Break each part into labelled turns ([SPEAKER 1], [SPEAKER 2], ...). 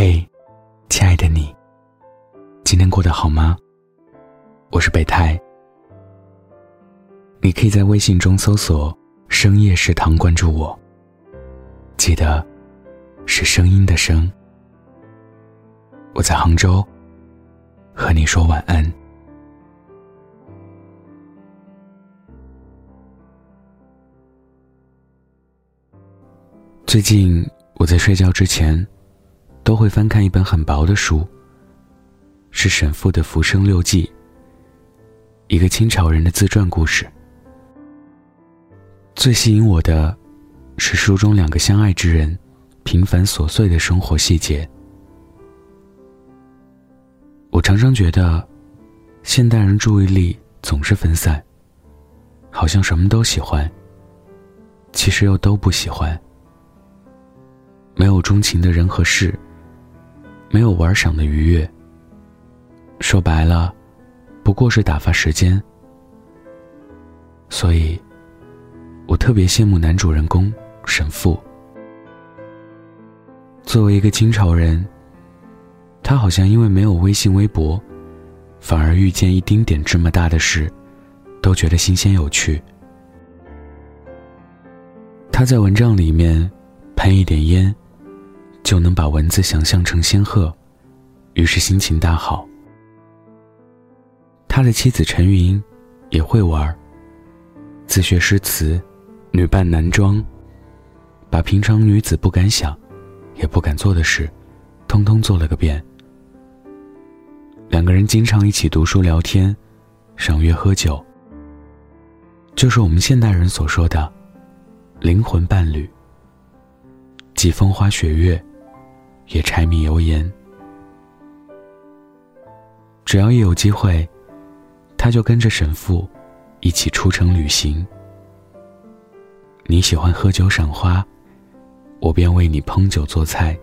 [SPEAKER 1] 嘿，亲爱的你，今天过得好吗？我是北太，你可以在微信中搜索“深夜食堂”关注我。记得，是声音的声。我在杭州，和你说晚安。最近我在睡觉之前。都会翻看一本很薄的书，是沈复的《浮生六记》，一个清朝人的自传故事。最吸引我的，是书中两个相爱之人平凡琐碎的生活细节。我常常觉得，现代人注意力总是分散，好像什么都喜欢，其实又都不喜欢，没有钟情的人和事。没有玩赏的愉悦。说白了，不过是打发时间。所以，我特别羡慕男主人公沈复。作为一个清朝人，他好像因为没有微信、微博，反而遇见一丁点这么大的事，都觉得新鲜有趣。他在蚊帐里面喷一点烟。就能把文字想象成仙鹤，于是心情大好。他的妻子陈云也会玩，自学诗词，女扮男装，把平常女子不敢想，也不敢做的事，通通做了个遍。两个人经常一起读书聊天，赏月喝酒，就是我们现代人所说的灵魂伴侣，既风花雪月。也柴米油盐，只要一有机会，他就跟着沈父一起出城旅行。你喜欢喝酒赏花，我便为你烹酒做菜。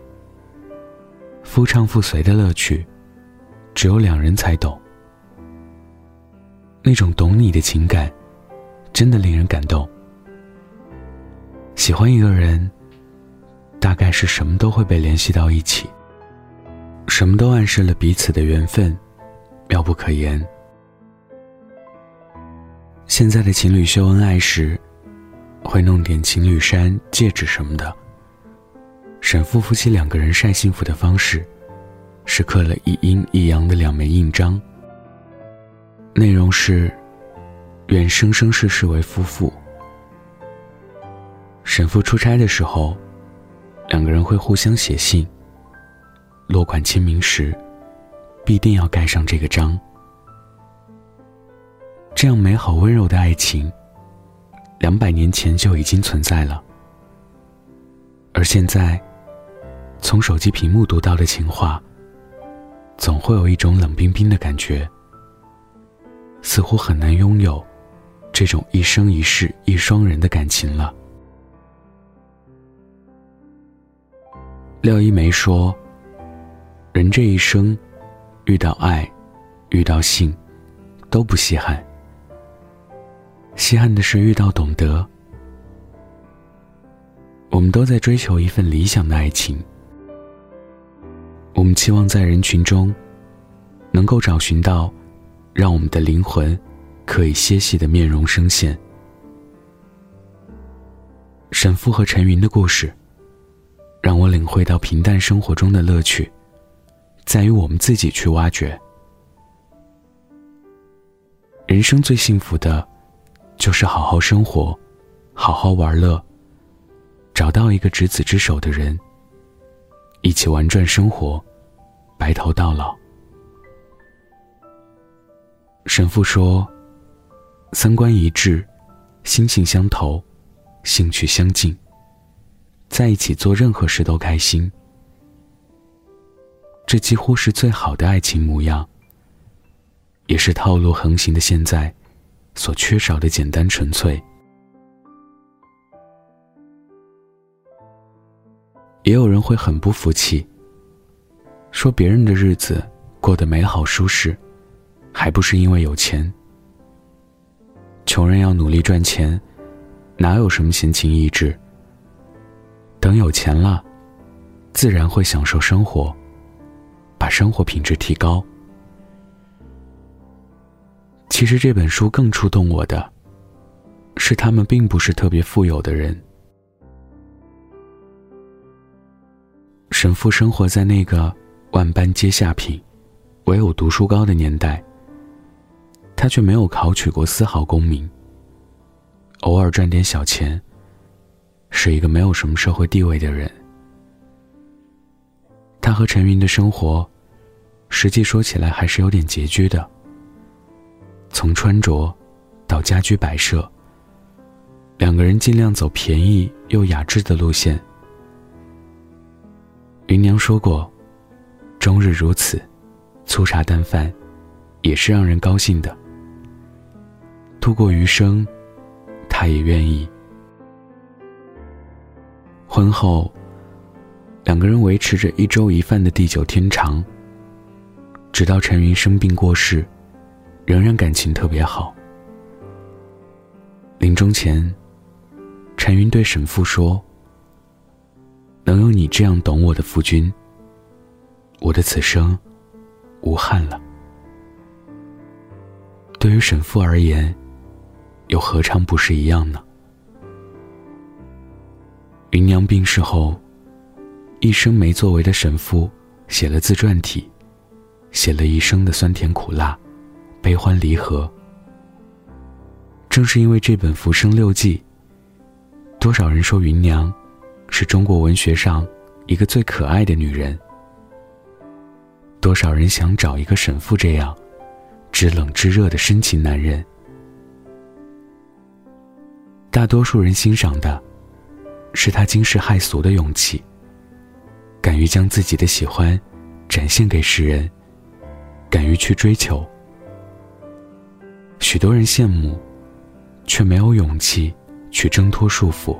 [SPEAKER 1] 夫唱妇随的乐趣，只有两人才懂。那种懂你的情感，真的令人感动。喜欢一个人。大概是什么都会被联系到一起，什么都暗示了彼此的缘分，妙不可言。现在的情侣秀恩爱时，会弄点情侣衫、戒指什么的。沈父夫妻两个人晒幸福的方式，是刻了一阴一阳的两枚印章，内容是：愿生生世世为夫妇。沈父出差的时候。两个人会互相写信。落款签名时，必定要盖上这个章。这样美好温柔的爱情，两百年前就已经存在了。而现在，从手机屏幕读到的情话，总会有一种冷冰冰的感觉，似乎很难拥有这种一生一世一双人的感情了。廖一梅说：“人这一生，遇到爱，遇到性，都不稀罕。稀罕的是遇到懂得。我们都在追求一份理想的爱情。我们期望在人群中，能够找寻到，让我们的灵魂可以歇息的面容声线。沈复和陈云的故事。”让我领会到平淡生活中的乐趣，在于我们自己去挖掘。人生最幸福的，就是好好生活，好好玩乐，找到一个执子之手的人，一起玩转生活，白头到老。神父说：“三观一致，心性相投，兴趣相近。”在一起做任何事都开心，这几乎是最好的爱情模样，也是套路横行的现在所缺少的简单纯粹。也有人会很不服气，说别人的日子过得美好舒适，还不是因为有钱？穷人要努力赚钱，哪有什么闲情逸致？等有钱了，自然会享受生活，把生活品质提高。其实这本书更触动我的，是他们并不是特别富有的人。神父生活在那个万般皆下品，唯有读书高的年代，他却没有考取过丝毫功名。偶尔赚点小钱，是一个没有什么社会地位的人。他和陈云的生活，实际说起来还是有点拮据的。从穿着到家居摆设，两个人尽量走便宜又雅致的路线。芸娘说过：“终日如此，粗茶淡饭，也是让人高兴的。度过余生，他也愿意。”婚后。两个人维持着一粥一饭的地久天长，直到陈云生病过世，仍然感情特别好。临终前，陈云对沈父说：“能有你这样懂我的夫君，我的此生无憾了。”对于沈父而言，又何尝不是一样呢？芸娘病逝后。一生没作为的沈父写了自传体，写了一生的酸甜苦辣、悲欢离合。正是因为这本《浮生六记》，多少人说芸娘是中国文学上一个最可爱的女人。多少人想找一个沈父这样知冷知热的深情男人。大多数人欣赏的，是他惊世骇俗的勇气。敢于将自己的喜欢展现给世人，敢于去追求。许多人羡慕，却没有勇气去挣脱束缚。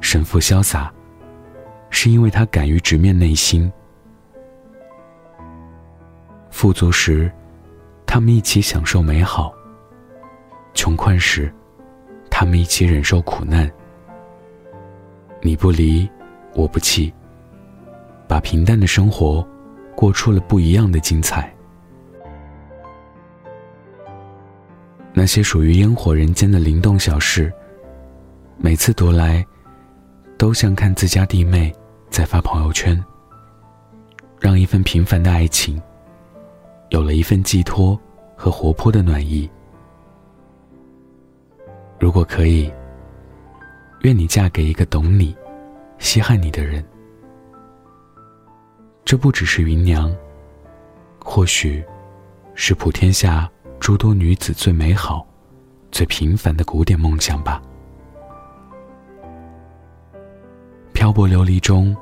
[SPEAKER 1] 神父潇洒，是因为他敢于直面内心。富足时，他们一起享受美好；穷困时，他们一起忍受苦难。你不离。我不弃，把平淡的生活过出了不一样的精彩。那些属于烟火人间的灵动小事，每次读来，都像看自家弟妹在发朋友圈，让一份平凡的爱情有了一份寄托和活泼的暖意。如果可以，愿你嫁给一个懂你。稀罕你的人，这不只是芸娘，或许，是普天下诸多女子最美好、最平凡的古典梦想吧。漂泊流离中，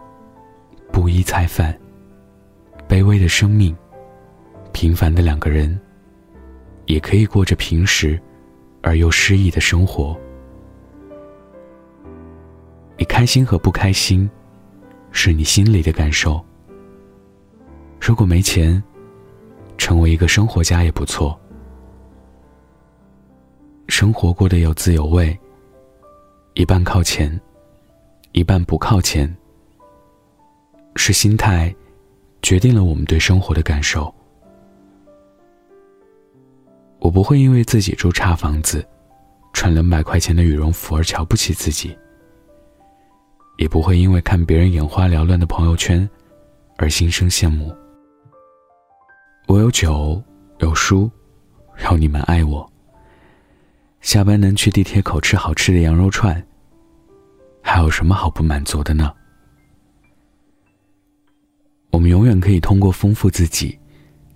[SPEAKER 1] 布衣菜饭，卑微的生命，平凡的两个人，也可以过着平实而又诗意的生活。你开心和不开心，是你心里的感受。如果没钱，成为一个生活家也不错。生活过得有滋有味，一半靠钱，一半不靠钱。是心态，决定了我们对生活的感受。我不会因为自己住差房子，穿两百块钱的羽绒服而瞧不起自己。也不会因为看别人眼花缭乱的朋友圈，而心生羡慕。我有酒，有书，有你们爱我。下班能去地铁口吃好吃的羊肉串，还有什么好不满足的呢？我们永远可以通过丰富自己，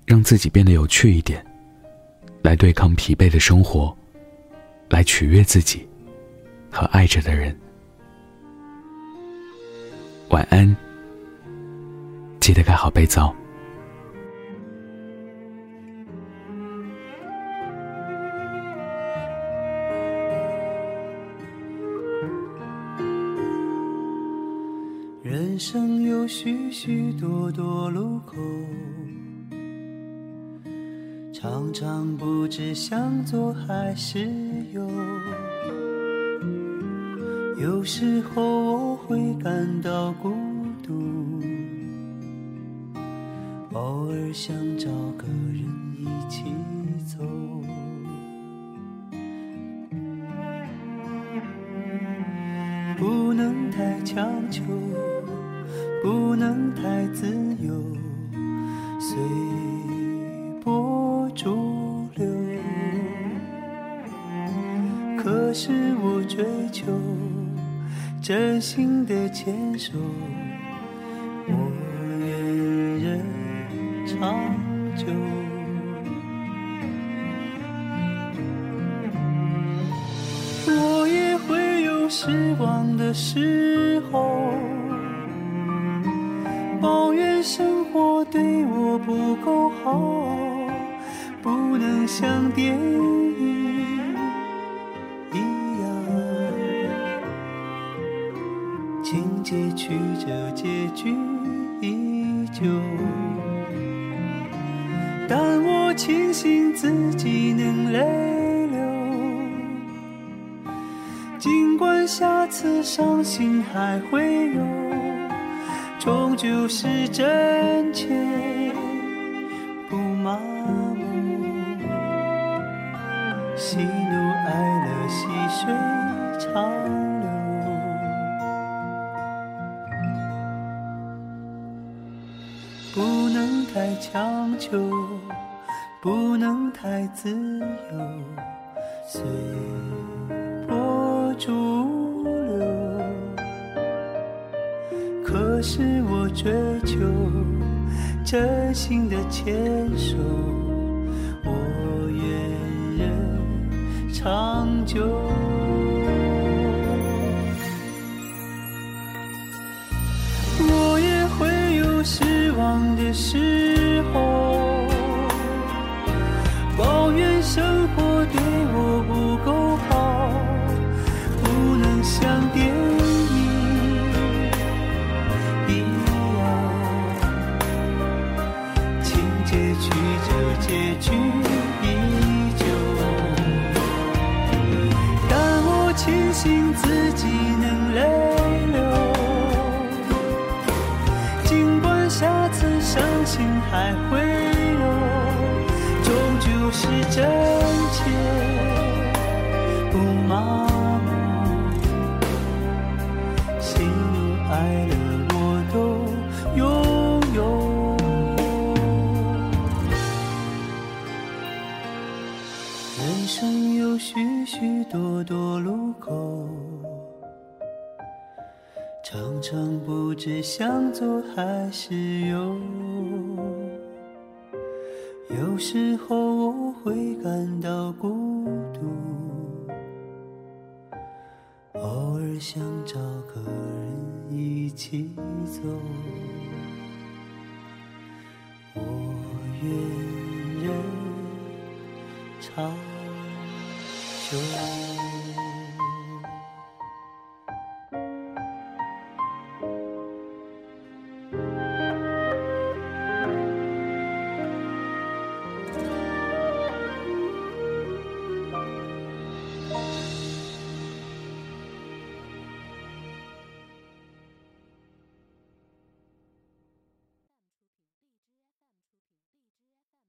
[SPEAKER 1] 让自己变得有趣一点，来对抗疲惫的生活，来取悦自己和爱着的人。晚安，记得盖好被子哦。
[SPEAKER 2] 人生有许许多多路口，常常不知向左还是有时候我会感到孤独，
[SPEAKER 1] 偶尔想找个人一起走。不能太强求，不能太自由，随波逐流。可是我追求真心的牵手，我愿人长久。我也会有失望的时候，抱怨生活对我不够好，不能像电影情节曲折，结局依旧。但我庆幸自己能泪流。尽管下次伤心还会有，终究是真切，不麻木。喜怒哀乐，细水长太强求，不能太自由，随波逐流。可是我追求真心的牵手，我愿人长久。我也会有时望的时候，抱怨生活对我不够好，不能像电下次伤心还会有，终究是真切，不麻木。喜怒哀乐我都拥有。人生有许许多多路口。常常不知向左还是右，有时候我会感到孤独，偶尔想找个人一起走，我愿人长久。